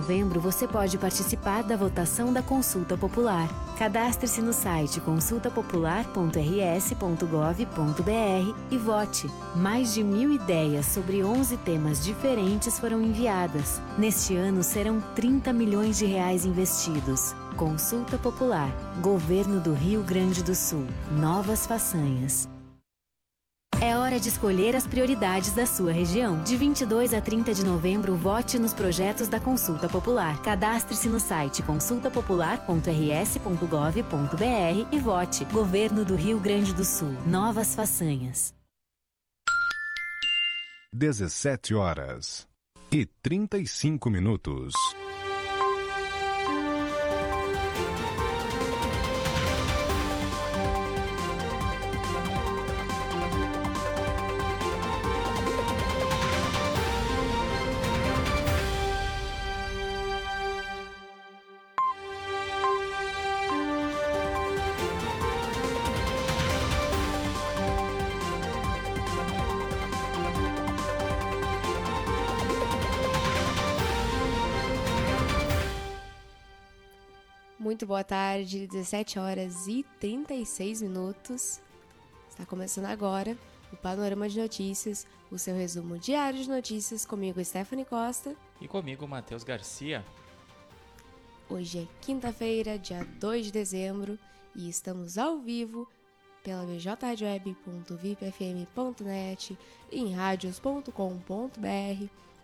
novembro você pode participar da votação da consulta popular. Cadastre-se no site consultapopular.rs.gov.br e vote. Mais de mil ideias sobre 11 temas diferentes foram enviadas. Neste ano serão 30 milhões de reais investidos. Consulta Popular. Governo do Rio Grande do Sul. Novas façanhas. É hora de escolher as prioridades da sua região. De 22 a 30 de novembro, vote nos projetos da Consulta Popular. Cadastre-se no site consultapopular.rs.gov.br e vote. Governo do Rio Grande do Sul. Novas façanhas. 17 horas e 35 minutos. Muito boa tarde, 17 horas e 36 minutos. Está começando agora o Panorama de Notícias, o seu resumo diário de notícias comigo, Stephanie Costa. E comigo, Matheus Garcia. Hoje é quinta-feira, dia 2 de dezembro, e estamos ao vivo pela bjradioweb.vipfm.net, em radios.com.br,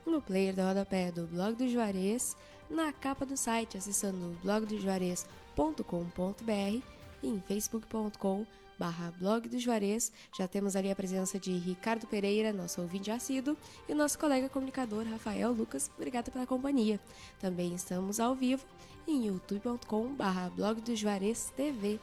no player da rodapé do blog do Juarez, na capa do site acessando blogdojuarez.com.br e em facebook.com barra blog do Juarez. Já temos ali a presença de Ricardo Pereira, nosso ouvinte assíduo, e o nosso colega comunicador Rafael Lucas. Obrigada pela companhia. Também estamos ao vivo em youtube.com barra blog do Juarez TV.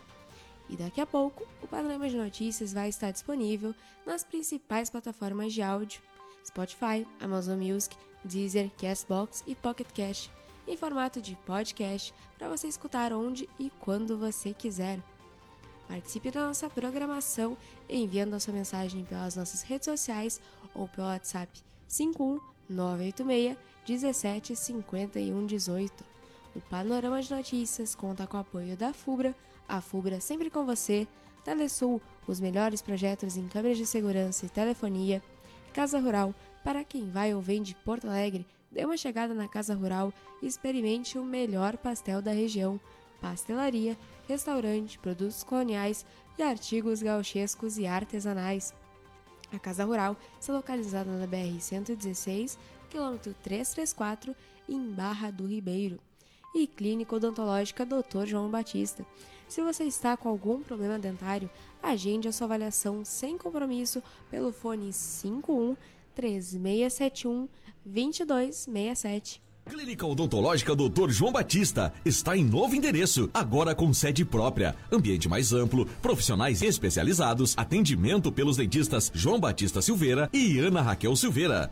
E daqui a pouco, o panorama de notícias vai estar disponível nas principais plataformas de áudio, Spotify, Amazon Music, Deezer, Castbox e Pocket Cast em formato de podcast para você escutar onde e quando você quiser. Participe da nossa programação enviando a sua mensagem pelas nossas redes sociais ou pelo WhatsApp 51986 17 51 18. O Panorama de Notícias conta com o apoio da FUBRA, a FUBRA sempre com você, Telesul, os melhores projetos em câmeras de segurança e telefonia, Casa Rural, para quem vai ou vem de Porto Alegre, dê uma chegada na Casa Rural e experimente o melhor pastel da região. Pastelaria, restaurante, produtos coloniais e artigos gauchescos e artesanais. A Casa Rural está localizada na BR-116, quilômetro 334, em Barra do Ribeiro. E Clínica Odontológica Dr. João Batista. Se você está com algum problema dentário, agende a sua avaliação sem compromisso pelo fone 51 3671 2267. Clínica Odontológica Dr. João Batista está em novo endereço, agora com sede própria, ambiente mais amplo, profissionais especializados, atendimento pelos dentistas João Batista Silveira e Ana Raquel Silveira.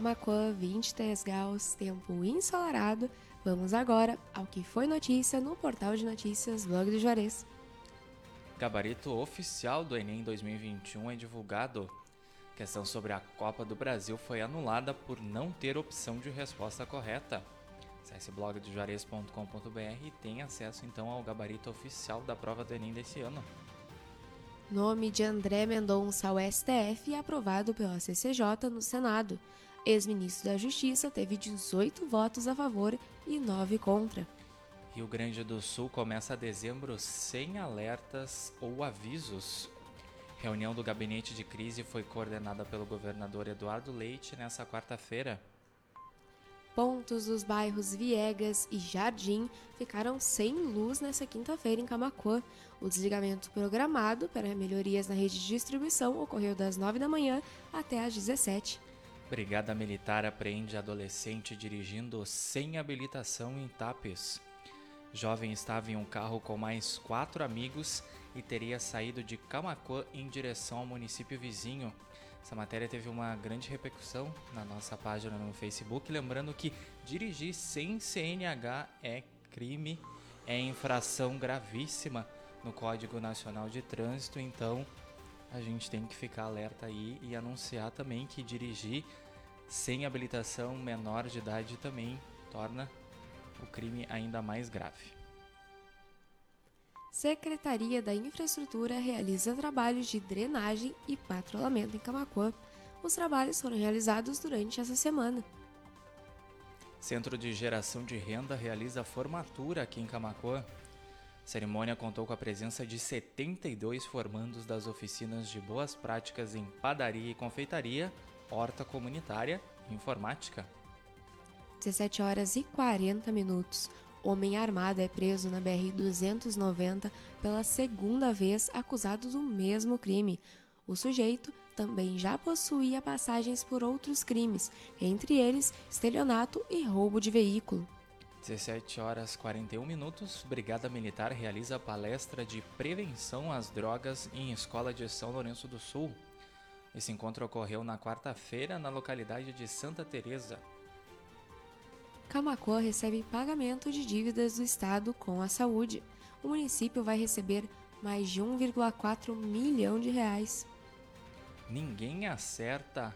Camacuã, 23 graus, tempo ensolarado. Vamos agora ao que foi notícia no portal de notícias Blog do Juarez. Gabarito oficial do Enem 2021 é divulgado. Questão sobre a Copa do Brasil foi anulada por não ter opção de resposta correta. Acesse blogdojuarez.com.br e tem acesso então ao gabarito oficial da prova do Enem desse ano. Nome de André Mendonça ao STF é aprovado pela CCJ no Senado. Ex-ministro da Justiça teve 18 votos a favor e 9 contra. Rio Grande do Sul começa dezembro sem alertas ou avisos. Reunião do gabinete de crise foi coordenada pelo governador Eduardo Leite nesta quarta-feira. Pontos dos bairros Viegas e Jardim ficaram sem luz nesta quinta-feira em Camacuã. O desligamento programado para melhorias na rede de distribuição ocorreu das 9 da manhã até às 17. Brigada Militar apreende adolescente dirigindo sem habilitação em Tapes. Jovem estava em um carro com mais quatro amigos e teria saído de Camacuã em direção ao município vizinho. Essa matéria teve uma grande repercussão na nossa página no Facebook. Lembrando que dirigir sem CNH é crime, é infração gravíssima no Código Nacional de Trânsito. Então, a gente tem que ficar alerta aí e anunciar também que dirigir sem habilitação menor de idade também torna o crime ainda mais grave. Secretaria da Infraestrutura realiza trabalhos de drenagem e patrulhamento em Camacuã. Os trabalhos foram realizados durante essa semana. Centro de Geração de Renda realiza formatura aqui em Camacuã. Cerimônia contou com a presença de 72 formandos das oficinas de boas práticas em padaria e confeitaria, horta comunitária e informática. 17 horas e 40 minutos. Homem armado é preso na BR-290 pela segunda vez acusado do mesmo crime. O sujeito também já possuía passagens por outros crimes, entre eles estelionato e roubo de veículo. 17 horas 41 minutos, Brigada Militar realiza palestra de prevenção às drogas em escola de São Lourenço do Sul. Esse encontro ocorreu na quarta-feira na localidade de Santa Teresa. Camacuã recebe pagamento de dívidas do Estado com a saúde. O município vai receber mais de 1,4 milhão de reais. Ninguém acerta.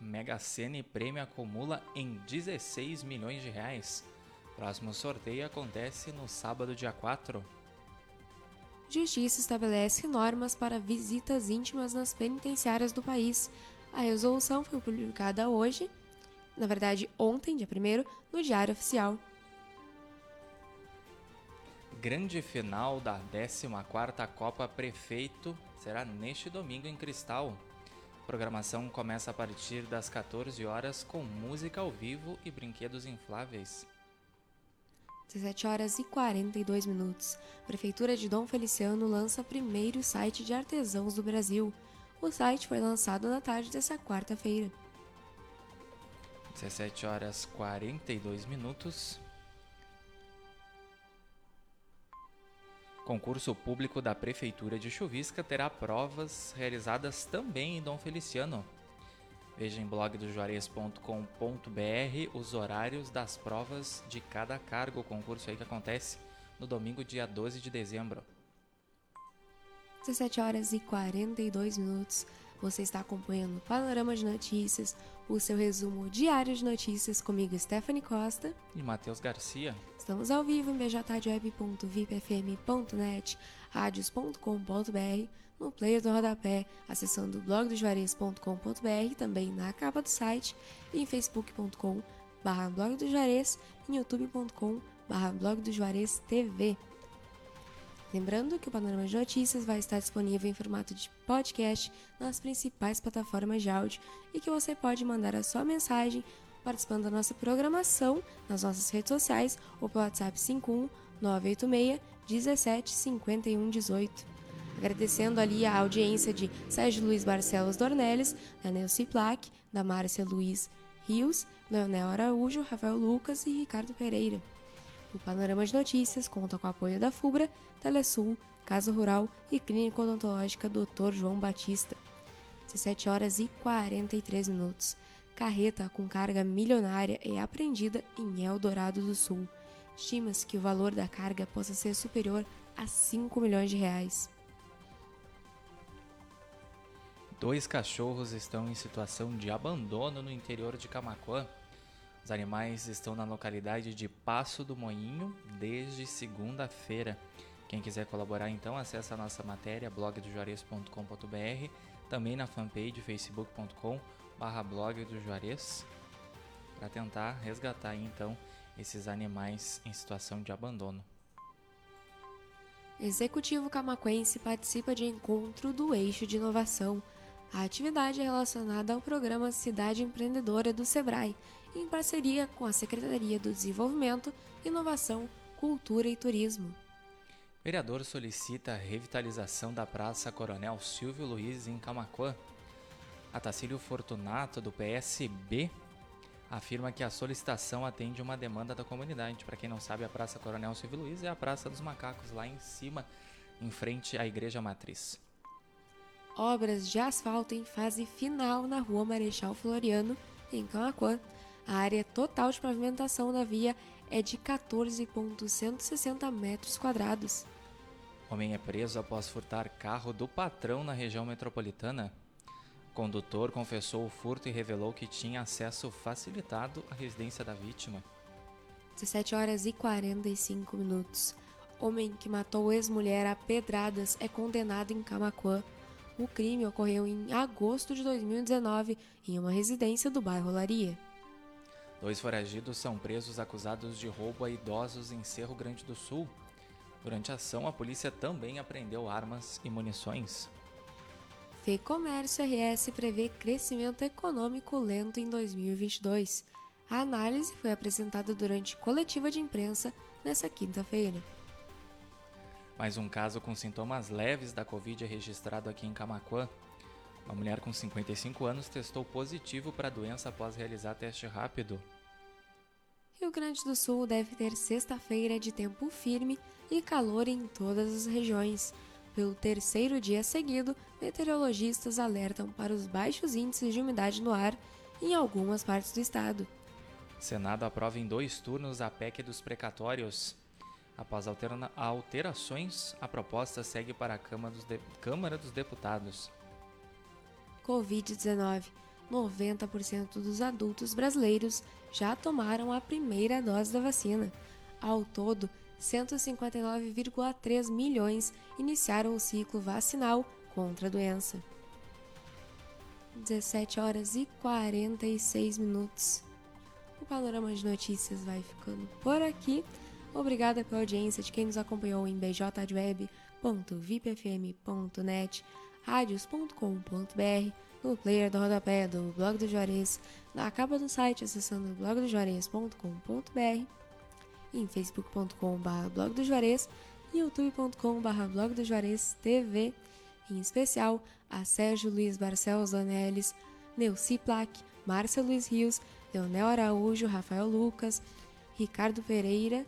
Mega Sena e prêmio acumula em 16 milhões de reais. Próximo sorteio acontece no sábado, dia 4. Justiça estabelece normas para visitas íntimas nas penitenciárias do país. A resolução foi publicada hoje, na verdade ontem, dia 1 no Diário Oficial. Grande final da 14ª Copa Prefeito será neste domingo em Cristal. A programação começa a partir das 14 horas com música ao vivo e brinquedos infláveis. 17 horas e 42 minutos. Prefeitura de Dom Feliciano lança primeiro site de artesãos do Brasil. O site foi lançado na tarde dessa quarta-feira. 17 horas 42 minutos. Concurso público da Prefeitura de Chuvisca terá provas realizadas também em Dom Feliciano. Veja em blogdojuarez.com.br os horários das provas de cada cargo, o concurso aí que acontece no domingo, dia 12 de dezembro. 17 horas e 42 minutos. Você está acompanhando o Panorama de Notícias, o seu resumo diário de notícias comigo, Stephanie Costa e Matheus Garcia. Estamos ao vivo em bjtadweb.vipfm.net, radios.com.br, no player do rodapé, acessando blogdojuarez.com.br, também na capa do site, e em facebook.com barra blog do Juarez youtube.com barra blog do Juarez TV. Lembrando que o Panorama de Notícias vai estar disponível em formato de podcast nas principais plataformas de áudio e que você pode mandar a sua mensagem participando da nossa programação nas nossas redes sociais ou pelo WhatsApp 51 986 17 51 18. Agradecendo ali a audiência de Sérgio Luiz Barcelos Dornelles, da Nelci Plaque, da Márcia Luiz Rios, Leonel Araújo, Rafael Lucas e Ricardo Pereira. O Panorama de Notícias conta com o apoio da FUBRA, Telesul, Casa Rural e Clínica Odontológica Dr. João Batista. 17 horas e 43 minutos. Carreta com carga milionária é apreendida em Eldorado do Sul. Estima-se que o valor da carga possa ser superior a 5 milhões de reais. Dois cachorros estão em situação de abandono no interior de Camacuã. Os animais estão na localidade de Passo do Moinho desde segunda-feira. Quem quiser colaborar, então, acesse a nossa matéria blogdojuarez.com.br, também na fanpage facebook.com barra blog do Juarez, para tentar resgatar então esses animais em situação de abandono. Executivo Camaquense participa de encontro do Eixo de Inovação. A atividade é relacionada ao programa Cidade Empreendedora do SEBRAE, em parceria com a Secretaria do Desenvolvimento, Inovação, Cultura e Turismo. O vereador solicita a revitalização da Praça Coronel Silvio Luiz em Camacuã. Atacílio Fortunato, do PSB, afirma que a solicitação atende uma demanda da comunidade. Para quem não sabe, a Praça Coronel Silvio Luiz é a Praça dos Macacos, lá em cima, em frente à Igreja Matriz. Obras de asfalto em fase final na rua Marechal Floriano, em Camacuã. A área total de pavimentação da via é de 14,160 metros quadrados. Homem é preso após furtar carro do patrão na região metropolitana. O condutor confessou o furto e revelou que tinha acesso facilitado à residência da vítima. 17 horas e 45 minutos. Homem que matou ex-mulher a pedradas é condenado em Camacuã. O crime ocorreu em agosto de 2019 em uma residência do bairro Laria. Dois foragidos são presos acusados de roubo a idosos em Cerro Grande do Sul. Durante a ação, a polícia também apreendeu armas e munições. FEComércio RS prevê crescimento econômico lento em 2022. A análise foi apresentada durante coletiva de imprensa nesta quinta-feira. Mais um caso com sintomas leves da Covid é registrado aqui em Camacuã. Uma mulher com 55 anos testou positivo para a doença após realizar teste rápido. Rio Grande do Sul deve ter sexta-feira de tempo firme e calor em todas as regiões. Pelo terceiro dia seguido, meteorologistas alertam para os baixos índices de umidade no ar em algumas partes do estado. Senado aprova em dois turnos a PEC dos precatórios. Após alterações, a proposta segue para a Câmara dos, de... Câmara dos Deputados. Covid-19. 90% dos adultos brasileiros já tomaram a primeira dose da vacina. Ao todo, 159,3 milhões iniciaram o ciclo vacinal contra a doença. 17 horas e 46 minutos. O panorama de notícias vai ficando por aqui. Obrigada pela audiência de quem nos acompanhou em bjweb.vipfm.net, radios.com.br, no player do rodapé do Blog do Juarez, na capa do site acessando blogdojuarez.com.br, em facebook.com.br blog do Juarez e youtube.com.br blog do Juarez TV, em especial a Sérgio Luiz Barcelos Danelis, Neuci Plaque, Márcia Luiz Rios, Leonel Araújo, Rafael Lucas, Ricardo Pereira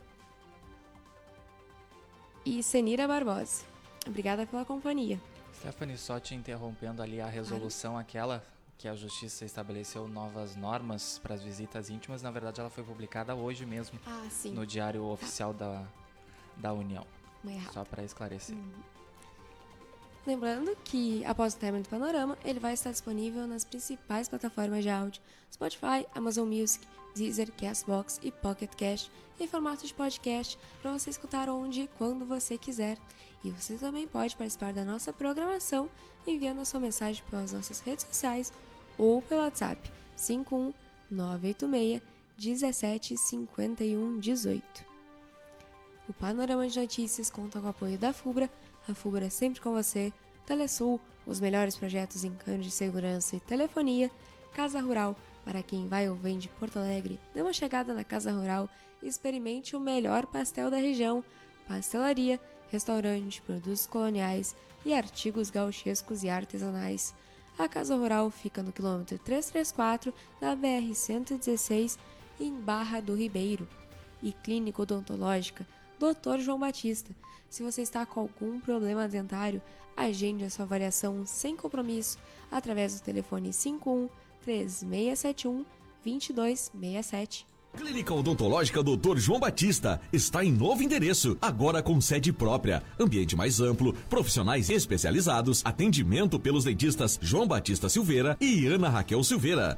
e Senira Barbosa. Obrigada pela companhia. Stephanie, só te interrompendo ali a resolução aquela que a justiça estabeleceu novas normas para as visitas íntimas, na verdade ela foi publicada hoje mesmo ah, no Diário Oficial da, da União. Só para esclarecer. Uhum. Lembrando que, após o término do panorama, ele vai estar disponível nas principais plataformas de áudio: Spotify, Amazon Music, Deezer, Castbox e Pocket Cast, em formato de podcast para você escutar onde e quando você quiser. E você também pode participar da nossa programação enviando a sua mensagem pelas nossas redes sociais ou pelo WhatsApp 51986 17 51 18. O Panorama de Notícias conta com o apoio da FUBRA, a FUBRA é sempre com você, Telesul, os melhores projetos em câmbio de segurança e telefonia, Casa Rural, para quem vai ou vem de Porto Alegre, dê uma chegada na Casa Rural e experimente o melhor pastel da região, pastelaria, restaurante, produtos coloniais e artigos gauchescos e artesanais. A Casa Rural fica no quilômetro 334 da BR-116, em Barra do Ribeiro. E Clínica Odontológica, Dr. João Batista. Se você está com algum problema dentário, agende a sua avaliação sem compromisso através do telefone 51 3671 2267. Clínica Odontológica Dr. João Batista está em novo endereço, agora com sede própria, ambiente mais amplo, profissionais especializados, atendimento pelos dentistas João Batista Silveira e Ana Raquel Silveira.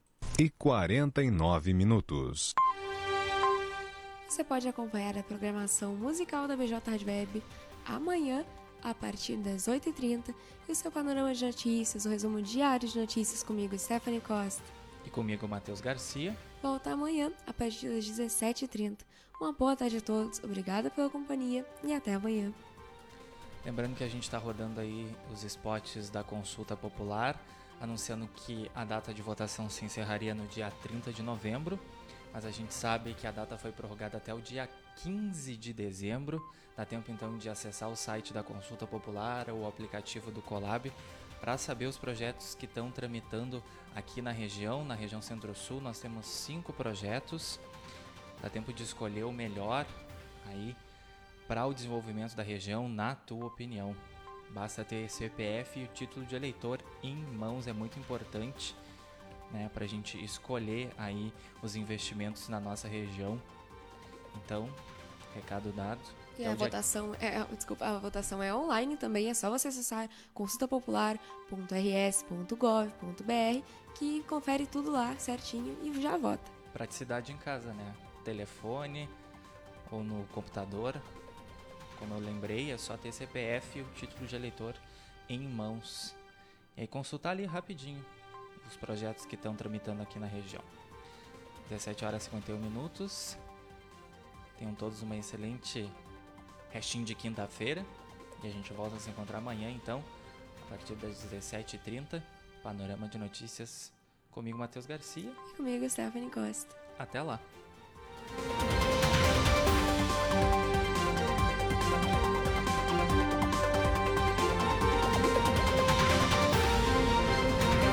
e 49 minutos. Você pode acompanhar a programação musical da BJ Rádio Web amanhã, a partir das 8h30, e o seu panorama de notícias, o resumo diário de notícias comigo, Stephanie Costa. E comigo, Matheus Garcia. Volta amanhã, a partir das 17h30. Uma boa tarde a todos, obrigada pela companhia e até amanhã. Lembrando que a gente está rodando aí os spots da consulta popular, anunciando que a data de votação se encerraria no dia 30 de novembro, mas a gente sabe que a data foi prorrogada até o dia 15 de dezembro. Dá tempo então de acessar o site da consulta popular ou o aplicativo do Colab para saber os projetos que estão tramitando aqui na região, na região Centro-Sul. Nós temos cinco projetos. Dá tempo de escolher o melhor aí para o desenvolvimento da região, na tua opinião. Basta ter CPF e o título de eleitor em mãos, é muito importante né, para a gente escolher aí os investimentos na nossa região. Então, recado dado. E a votação é, é, desculpa, a votação é online também, é só você acessar consultapopular.rs.gov.br que confere tudo lá certinho e já vota. Praticidade em casa, né? Telefone ou no computador. Como eu lembrei, é só ter CPF e o título de eleitor em mãos. E aí consultar ali rapidinho os projetos que estão tramitando aqui na região. 17 horas e 51 minutos. Tenham todos uma excelente restinho de quinta-feira. E a gente volta a se encontrar amanhã, então, a partir das 17h30. Panorama de Notícias comigo, Matheus Garcia. E comigo, Stephanie Costa. Até lá!